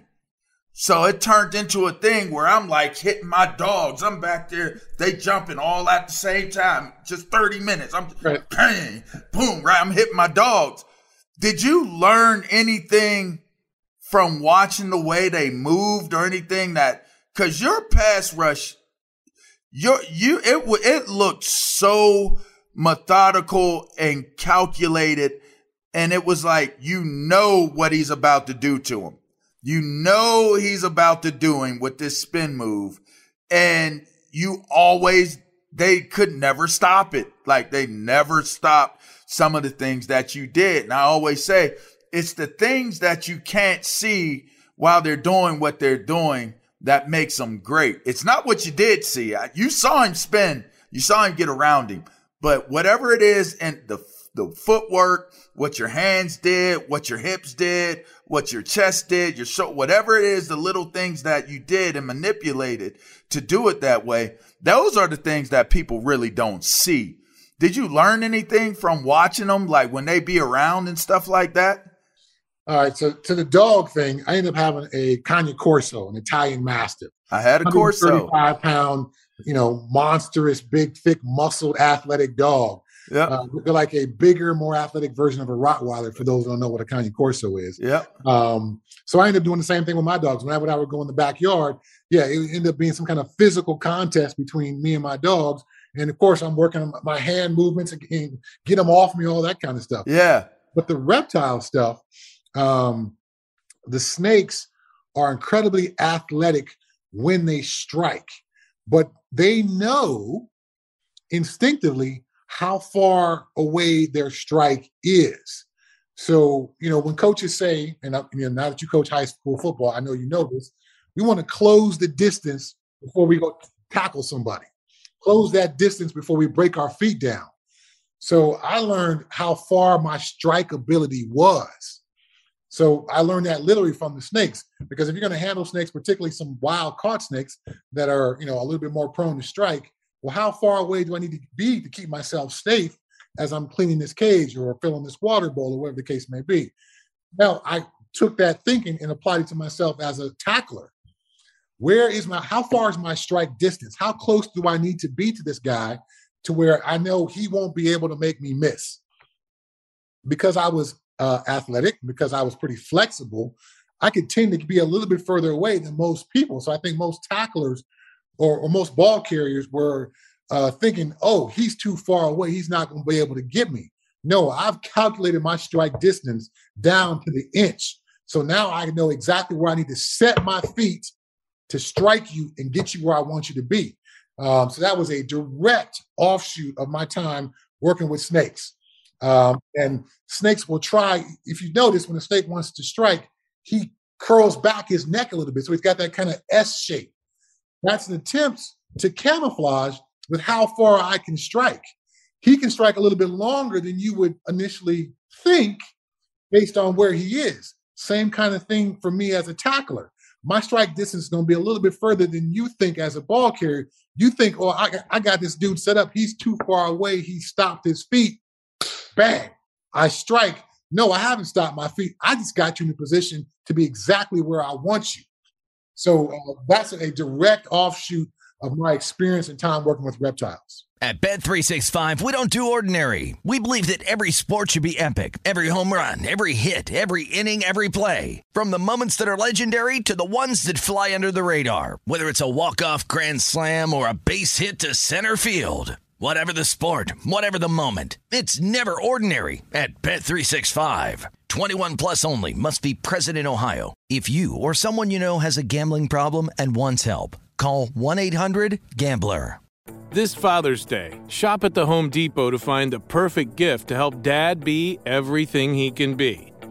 So it turned into a thing where I'm like hitting my dogs. I'm back there, they jumping all at the same time. Just 30 minutes. I'm right. bang, boom, right. I'm hitting my dogs. Did you learn anything from watching the way they moved or anything that cause your pass rush, your you it it looked so methodical and calculated, and it was like you know what he's about to do to him. You know he's about to do him with this spin move. And you always, they could never stop it. Like they never stopped some of the things that you did. And I always say, it's the things that you can't see while they're doing what they're doing that makes them great. It's not what you did see. You saw him spin. You saw him get around him. But whatever it is and the the footwork, what your hands did, what your hips did, what your chest did, your show, whatever it is, the little things that you did and manipulated to do it that way. Those are the things that people really don't see. Did you learn anything from watching them, like when they be around and stuff like that? All right. So to the dog thing, I ended up having a Cane Corso, an Italian Mastiff. I had a Corso. 35 pound, you know, monstrous, big, thick, muscled, athletic dog. Yeah. Uh, they're like a bigger, more athletic version of a Rottweiler for those who don't know what a Cane Corso is. Yeah. Um, so I ended up doing the same thing with my dogs. Whenever I would go in the backyard, yeah, it ended up being some kind of physical contest between me and my dogs. And of course, I'm working on my hand movements and get them off me, all that kind of stuff. Yeah. But the reptile stuff, um, the snakes are incredibly athletic when they strike, but they know instinctively how far away their strike is. So, you know, when coaches say, and I, you know, now that you coach high school football, I know you know this, we want to close the distance before we go tackle somebody, close that distance before we break our feet down. So I learned how far my strike ability was. So I learned that literally from the snakes, because if you're going to handle snakes, particularly some wild caught snakes that are, you know, a little bit more prone to strike, well, how far away do I need to be to keep myself safe as I'm cleaning this cage or filling this water bowl or whatever the case may be? Now, I took that thinking and applied it to myself as a tackler. Where is my, how far is my strike distance? How close do I need to be to this guy to where I know he won't be able to make me miss? Because I was uh, athletic, because I was pretty flexible, I could tend to be a little bit further away than most people. So I think most tacklers or, or most ball carriers were uh, thinking, oh, he's too far away. He's not going to be able to get me. No, I've calculated my strike distance down to the inch. So now I know exactly where I need to set my feet to strike you and get you where I want you to be. Um, so that was a direct offshoot of my time working with snakes. Um, and snakes will try, if you notice, when a snake wants to strike, he curls back his neck a little bit. So he's got that kind of S shape. That's an attempt to camouflage with how far I can strike. He can strike a little bit longer than you would initially think based on where he is. Same kind of thing for me as a tackler. My strike distance is going to be a little bit further than you think as a ball carrier. You think, oh, I, I got this dude set up. He's too far away. He stopped his feet. Bang. I strike. No, I haven't stopped my feet. I just got you in a position to be exactly where I want you. So uh, that's a direct offshoot of my experience and time working with reptiles. At Bet365, we don't do ordinary. We believe that every sport should be epic. Every home run, every hit, every inning, every play. From the moments that are legendary to the ones that fly under the radar. Whether it's a walk-off grand slam or a base hit to center field. Whatever the sport, whatever the moment. It's never ordinary at Bet365. 21 plus only must be present in Ohio. If you or someone you know has a gambling problem and wants help, call 1-800-GAMBLER. This Father's Day, shop at the Home Depot to find the perfect gift to help dad be everything he can be.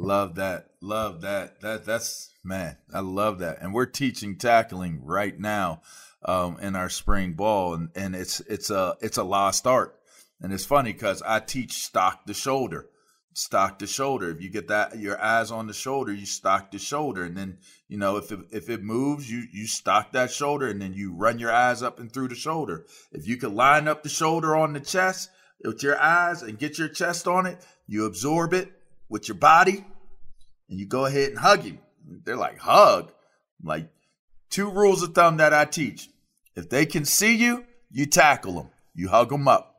Love that. Love that. That that's man, I love that. And we're teaching tackling right now um, in our spring ball, and, and it's it's a it's a lost art. And it's funny because I teach stock the shoulder stock the shoulder. If you get that your eyes on the shoulder, you stock the shoulder, and then you know if it, if it moves, you you stock that shoulder, and then you run your eyes up and through the shoulder. If you can line up the shoulder on the chest with your eyes and get your chest on it, you absorb it with your body, and you go ahead and hug him. They're like hug, like two rules of thumb that I teach. If they can see you, you tackle them, you hug them up.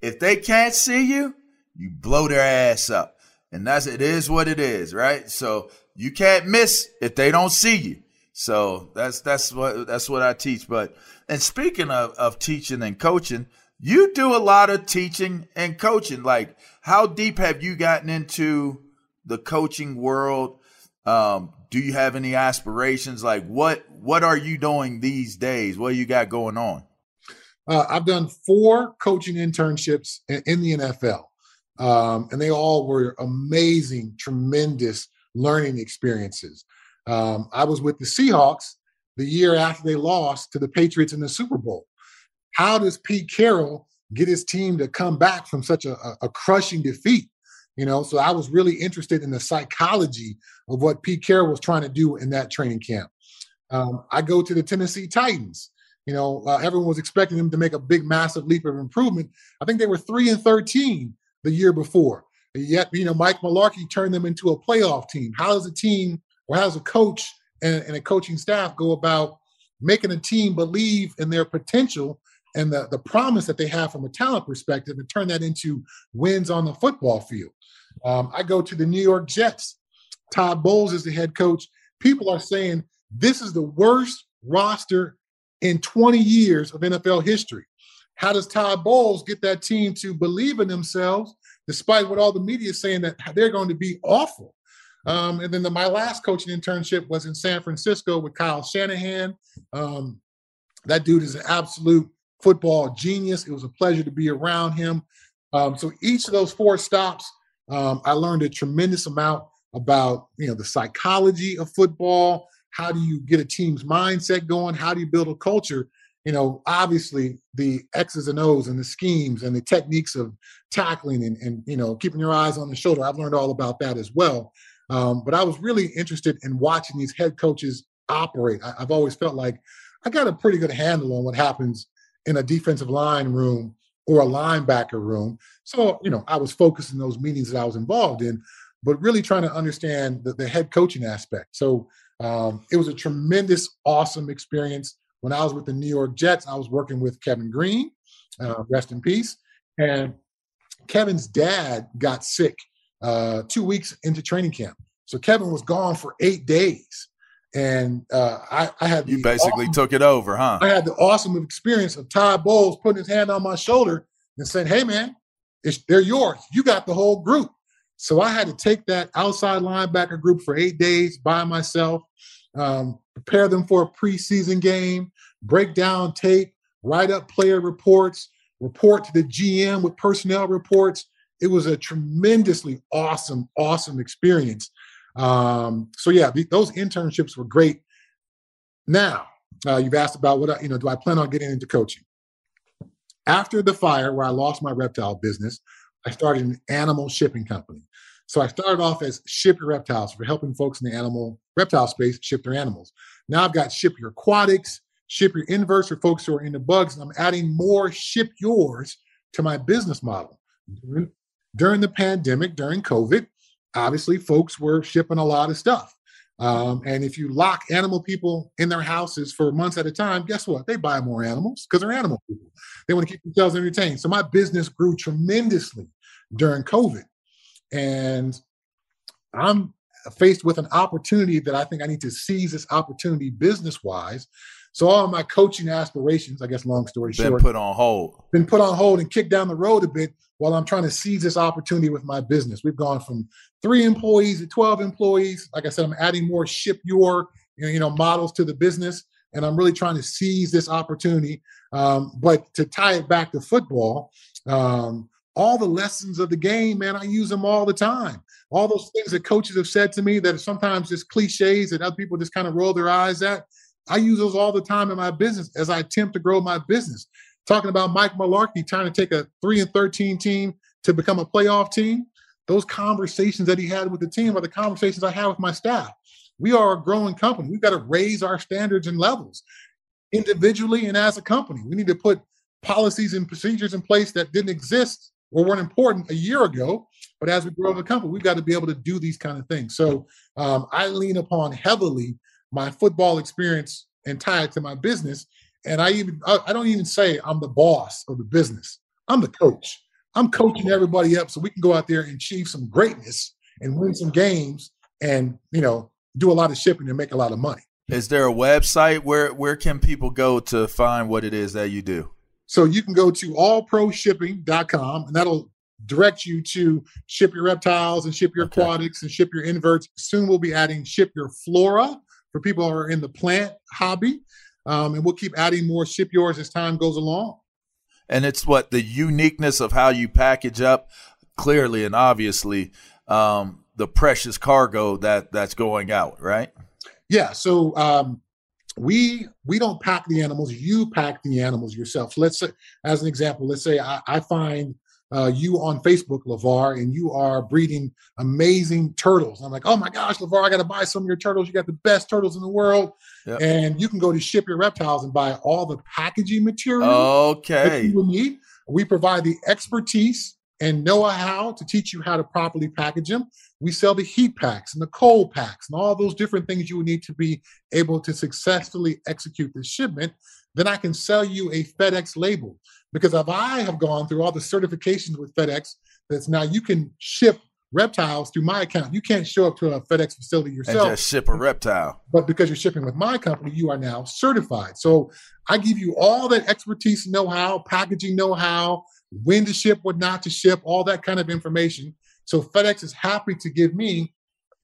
If they can't see you, you blow their ass up. And that's it is what it is, right? So you can't miss if they don't see you. So that's that's what that's what I teach. But and speaking of, of teaching and coaching, you do a lot of teaching and coaching. Like how deep have you gotten into the coaching world? Um, do you have any aspirations? Like what what are you doing these days? What you got going on? Uh, I've done four coaching internships in, in the NFL. Um, and they all were amazing, tremendous learning experiences. Um, I was with the Seahawks the year after they lost to the Patriots in the Super Bowl. How does Pete Carroll get his team to come back from such a, a crushing defeat? You know, so I was really interested in the psychology of what Pete Carroll was trying to do in that training camp. Um, I go to the Tennessee Titans. You know, uh, everyone was expecting them to make a big, massive leap of improvement. I think they were three and thirteen the year before. Yet, you know, Mike Mularkey turned them into a playoff team. How does a team or how does a coach and, and a coaching staff go about making a team believe in their potential and the, the promise that they have from a talent perspective and turn that into wins on the football field. Um, I go to the New York Jets. Todd Bowles is the head coach. People are saying this is the worst roster in 20 years of NFL history. How does Todd Bowles get that team to believe in themselves, despite what all the media is saying that they're going to be awful? Um, and then the, my last coaching internship was in San Francisco with Kyle Shanahan. Um, that dude is an absolute football genius. It was a pleasure to be around him. Um, so each of those four stops, um, I learned a tremendous amount about you know the psychology of football. How do you get a team's mindset going? How do you build a culture? You know, obviously the X's and O's and the schemes and the techniques of tackling and, and you know keeping your eyes on the shoulder. I've learned all about that as well. Um, but I was really interested in watching these head coaches operate. I, I've always felt like I got a pretty good handle on what happens in a defensive line room or a linebacker room. So, you know, I was focused in those meetings that I was involved in, but really trying to understand the, the head coaching aspect. So um, it was a tremendous, awesome experience. When I was with the New York Jets, I was working with Kevin Greene, uh, rest in peace. And Kevin's dad got sick uh, two weeks into training camp. So Kevin was gone for eight days and uh, I, I, had you basically awesome, took it over, huh? I had the awesome experience of Todd Bowles putting his hand on my shoulder and saying, "Hey, man, they're yours. You got the whole group." So I had to take that outside linebacker group for eight days by myself, um, prepare them for a preseason game, break down tape, write up player reports, report to the GM with personnel reports. It was a tremendously awesome, awesome experience. Um, so yeah, those internships were great. Now, uh, you've asked about what I, you know, do I plan on getting into coaching? After the fire, where I lost my reptile business, I started an animal shipping company. So I started off as Ship Your Reptiles for helping folks in the animal reptile space ship their animals. Now I've got Ship Your Aquatics, Ship Your Inverts for folks who are into bugs, and I'm adding more Ship Yours to my business model. During the pandemic, during COVID, obviously folks were shipping a lot of stuff. Um, and if you lock animal people in their houses for months at a time, guess what? They buy more animals because they're animal people. They want to keep themselves entertained. So my business grew tremendously during COVID. And I'm faced with an opportunity that I think I need to seize this opportunity business wise so all my coaching aspirations, I guess, long story been short, been put on hold. Been put on hold and kicked down the road a bit while I'm trying to seize this opportunity with my business. We've gone from three employees to 12 employees. Like I said, I'm adding more ship your you know models to the business, and I'm really trying to seize this opportunity. Um, but to tie it back to football, um, all the lessons of the game, man, I use them all the time. All those things that coaches have said to me that are sometimes just cliches that other people just kind of roll their eyes at. I use those all the time in my business as I attempt to grow my business. Talking about Mike Mularkey trying to take a three and 13 team to become a playoff team. Those conversations that he had with the team are the conversations I have with my staff. We are a growing company. We've got to raise our standards and levels individually and as a company. We need to put policies and procedures in place that didn't exist or weren't important a year ago. But as we grow the company, we've got to be able to do these kind of things. So um, I lean upon heavily my football experience and tie it to my business. And I even I, don't even say I'm the boss of the business. I'm the coach. I'm coaching everybody up so we can go out there and achieve some greatness and win some games and you know do a lot of shipping and make a lot of money. Is there a website where where can people go to find what it is that you do? So you can go to allproshipping.com and that'll direct you to ship your reptiles and ship your okay. aquatics and ship your inverts. Soon we'll be adding ship your flora for people who are in the plant hobby. Um, and we'll keep adding more ship yours as time goes along. And it's what the uniqueness of how you package up clearly and obviously um, the precious cargo that that's going out, right? Yeah. So um, we we don't pack the animals. You pack the animals yourself. So let's say, as an example, let's say I, I find uh, you on Facebook, LeVar, and you are breeding amazing turtles. And I'm like, oh my gosh, LeVar, I got to buy some of your turtles. You got the best turtles in the world. Yep. And you can go to Ship Your Reptiles and buy all the packaging material okay. that you will need. We provide the expertise and know how to teach you how to properly package them. We sell the heat packs and the cold packs and all those different things you would need to be able to successfully execute the shipment. Then I can sell you a FedEx label because if I have gone through all the certifications with FedEx, that's now you can ship reptiles through my account. You can't show up to a FedEx facility yourself. And just ship a reptile. But because you're shipping with my company, you are now certified. So I give you all that expertise, know how, packaging know how, when to ship, what not to ship, all that kind of information. So FedEx is happy to give me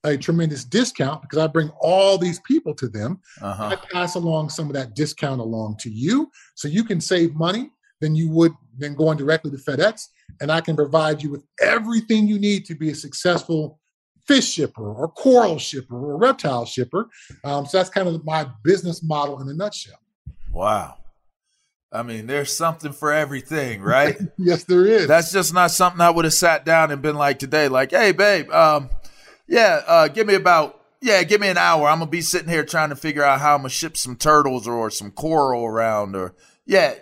a tremendous discount because I bring all these people to them. Uh-huh. I pass along some of that discount along to you so you can save money than you would than going directly to FedEx. And I can provide you with everything you need to be a successful fish shipper or coral shipper or reptile shipper. Um, so that's kind of my business model in a nutshell. Wow. I mean, there's something for everything, right? yes, there is. That's just not something I would have sat down and been like today, like, hey, babe, um, yeah, uh, give me about, yeah, give me an hour. I'm going to be sitting here trying to figure out how I'm going to ship some turtles or some coral around or, yeah,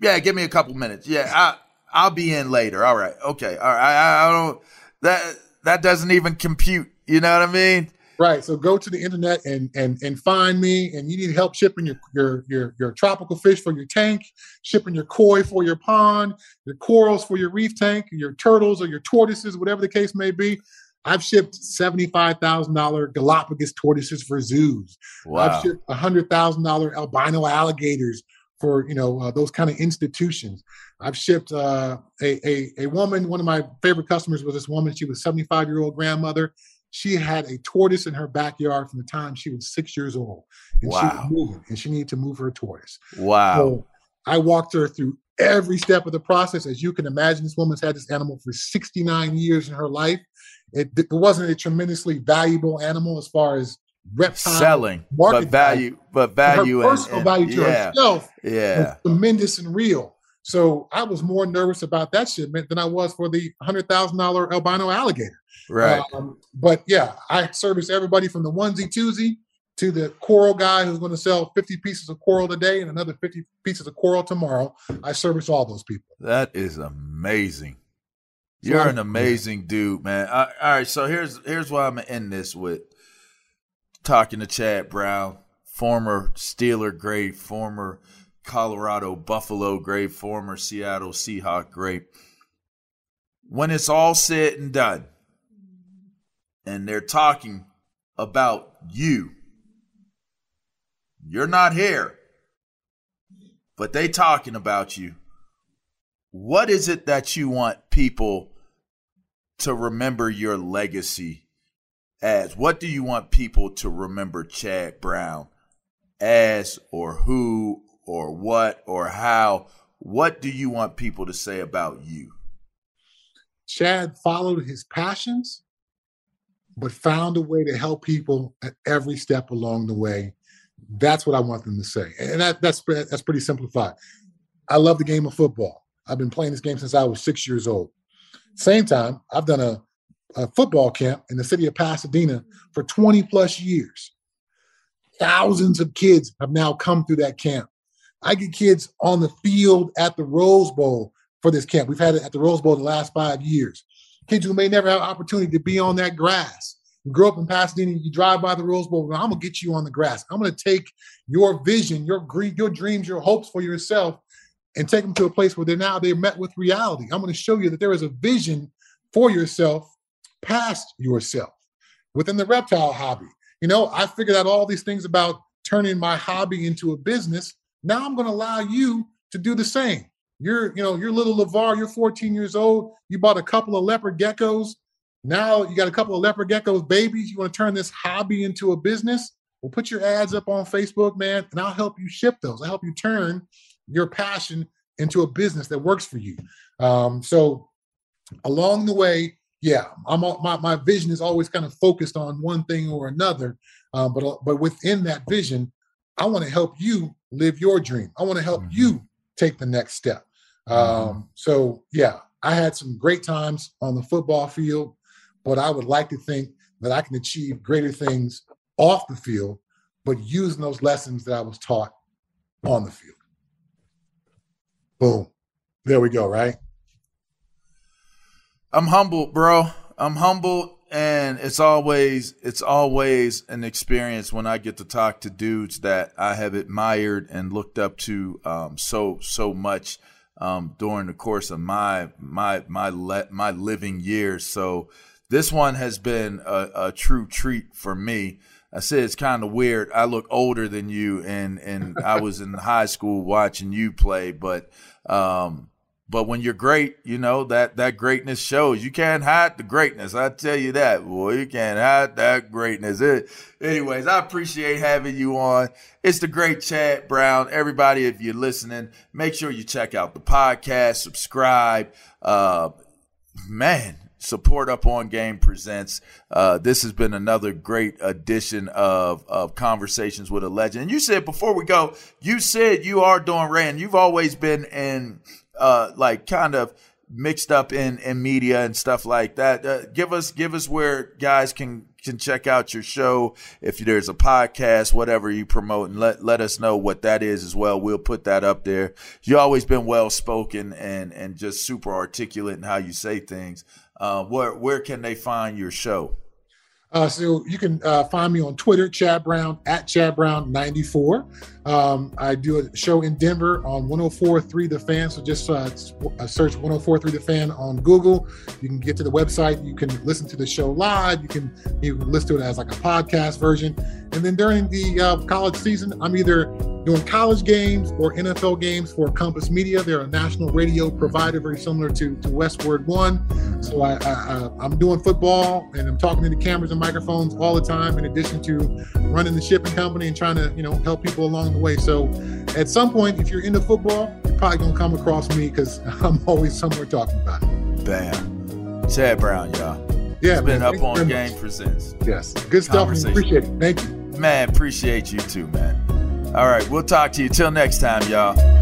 yeah, give me a couple minutes. Yeah, I, I'll be in later. All right. Okay. All right. I, I don't, that, that doesn't even compute. You know what I mean? Right. So go to the internet and and and find me. And you need help shipping your your your your tropical fish for your tank, shipping your koi for your pond, your corals for your reef tank, your turtles or your tortoises, whatever the case may be. I've shipped seventy-five thousand dollar Galapagos tortoises for zoos. Wow. I've shipped hundred thousand dollar albino alligators for you know uh, those kind of institutions. I've shipped uh, a, a a woman. One of my favorite customers was this woman. She was seventy-five year old grandmother she had a tortoise in her backyard from the time she was six years old. And wow. she was moving and she needed to move her tortoise. Wow. So I walked her through every step of the process. As you can imagine, this woman's had this animal for 69 years in her life. It, it wasn't a tremendously valuable animal as far as reptile selling, but value, but value, her personal and, value to yeah, herself, yeah, tremendous and real. So I was more nervous about that shipment than I was for the hundred thousand dollar albino alligator. Right. Um, but yeah, I service everybody from the onesie twosie to the coral guy who's going to sell 50 pieces of coral today and another 50 pieces of coral tomorrow. I service all those people. That is amazing. You're an amazing dude, man. all right, so here's here's why I'm gonna end this with. Talking to Chad Brown, former Steeler great, former Colorado Buffalo great, former Seattle Seahawk great. When it's all said and done, and they're talking about you. You're not here, but they talking about you. What is it that you want people to remember your legacy as? What do you want people to remember Chad Brown as or who or what or how? What do you want people to say about you? Chad followed his passions but found a way to help people at every step along the way. That's what I want them to say, and that, that's that's pretty simplified. I love the game of football. I've been playing this game since I was six years old. Same time, I've done a, a football camp in the city of Pasadena for 20 plus years. Thousands of kids have now come through that camp. I get kids on the field at the Rose Bowl for this camp. We've had it at the Rose Bowl the last five years kids who may never have opportunity to be on that grass. You grow up in Pasadena, you drive by the Rose Bowl. I'm gonna get you on the grass. I'm gonna take your vision, your your dreams, your hopes for yourself, and take them to a place where they're now they're met with reality. I'm gonna show you that there is a vision for yourself past yourself within the reptile hobby. You know, I figured out all these things about turning my hobby into a business. Now I'm gonna allow you to do the same. You're, you know, you're little LeVar, you're 14 years old. You bought a couple of leopard geckos. Now you got a couple of leopard geckos babies. You want to turn this hobby into a business? Well, put your ads up on Facebook, man, and I'll help you ship those. I'll help you turn your passion into a business that works for you. Um, so along the way, yeah, I'm my my vision is always kind of focused on one thing or another. Um, but but within that vision, I want to help you live your dream. I want to help mm-hmm. you take the next step. Mm-hmm. Um, so yeah, I had some great times on the football field, but I would like to think that I can achieve greater things off the field, but using those lessons that I was taught on the field. Boom. There we go, right? I'm humbled, bro. I'm humbled and it's always it's always an experience when I get to talk to dudes that I have admired and looked up to um, so so much um, during the course of my my my le- my living years. So this one has been a, a true treat for me. I said it's kind of weird. I look older than you, and and I was in high school watching you play, but um, but when you're great, you know that that greatness shows. You can't hide the greatness. I tell you that, boy. You can't hide that greatness. It, anyways, I appreciate having you on. It's the great Chad Brown. Everybody, if you're listening, make sure you check out the podcast, subscribe. Uh, man, support up on game presents uh, this has been another great edition of of conversations with a legend and you said before we go you said you are doing rand you've always been in uh, like kind of mixed up in, in media and stuff like that. Uh, give us give us where guys can can check out your show. If there's a podcast, whatever you promote, and let let us know what that is as well. We'll put that up there. You always been well spoken and and just super articulate in how you say things. Uh, where where can they find your show? Uh, so you can uh, find me on Twitter, Chad Brown at Chad Brown 94. Um, I do a show in Denver on 104.3 The Fan. So just uh, uh search 104.3 The Fan on Google. You can get to the website. You can listen to the show live. You can you can listen to it as like a podcast version. And then during the uh, college season, I'm either doing college games or NFL games for Compass Media. They're a national radio provider, very similar to, to Westwood One. So I, I, I'm doing football and I'm talking to the cameras and microphones all the time, in addition to running the shipping company and trying to you know help people along the way. So at some point, if you're into football, you're probably gonna come across me because I'm always somewhere talking about it. Bam, Chad Brown, y'all. Yeah, it's been up on Game much. Presents. Yes, good stuff. Appreciate it. Thank you. Man, appreciate you too, man. All right, we'll talk to you. Till next time, y'all.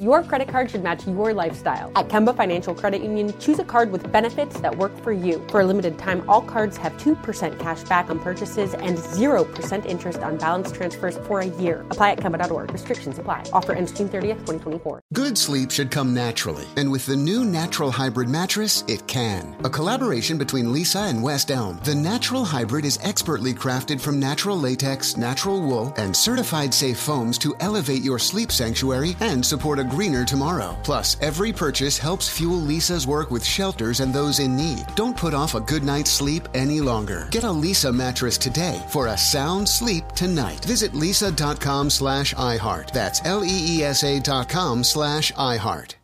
Your credit card should match your lifestyle. At Kemba Financial Credit Union, choose a card with benefits that work for you. For a limited time, all cards have 2% cash back on purchases and 0% interest on balance transfers for a year. Apply at Kemba.org. Restrictions apply. Offer ends June 30th, 2024. Good sleep should come naturally. And with the new Natural Hybrid mattress, it can. A collaboration between Leesa and West Elm, the Natural Hybrid is expertly crafted from natural latex, natural wool, and certified safe foams to elevate your sleep sanctuary and support a greener tomorrow. Plus, every purchase helps fuel Leesa's work with shelters and those in need. Don't put off a good night's sleep any longer. Get a Leesa mattress today for a sound sleep tonight. Visit leesa.com slash iHeart. That's L E E S A dot com slash iHeart.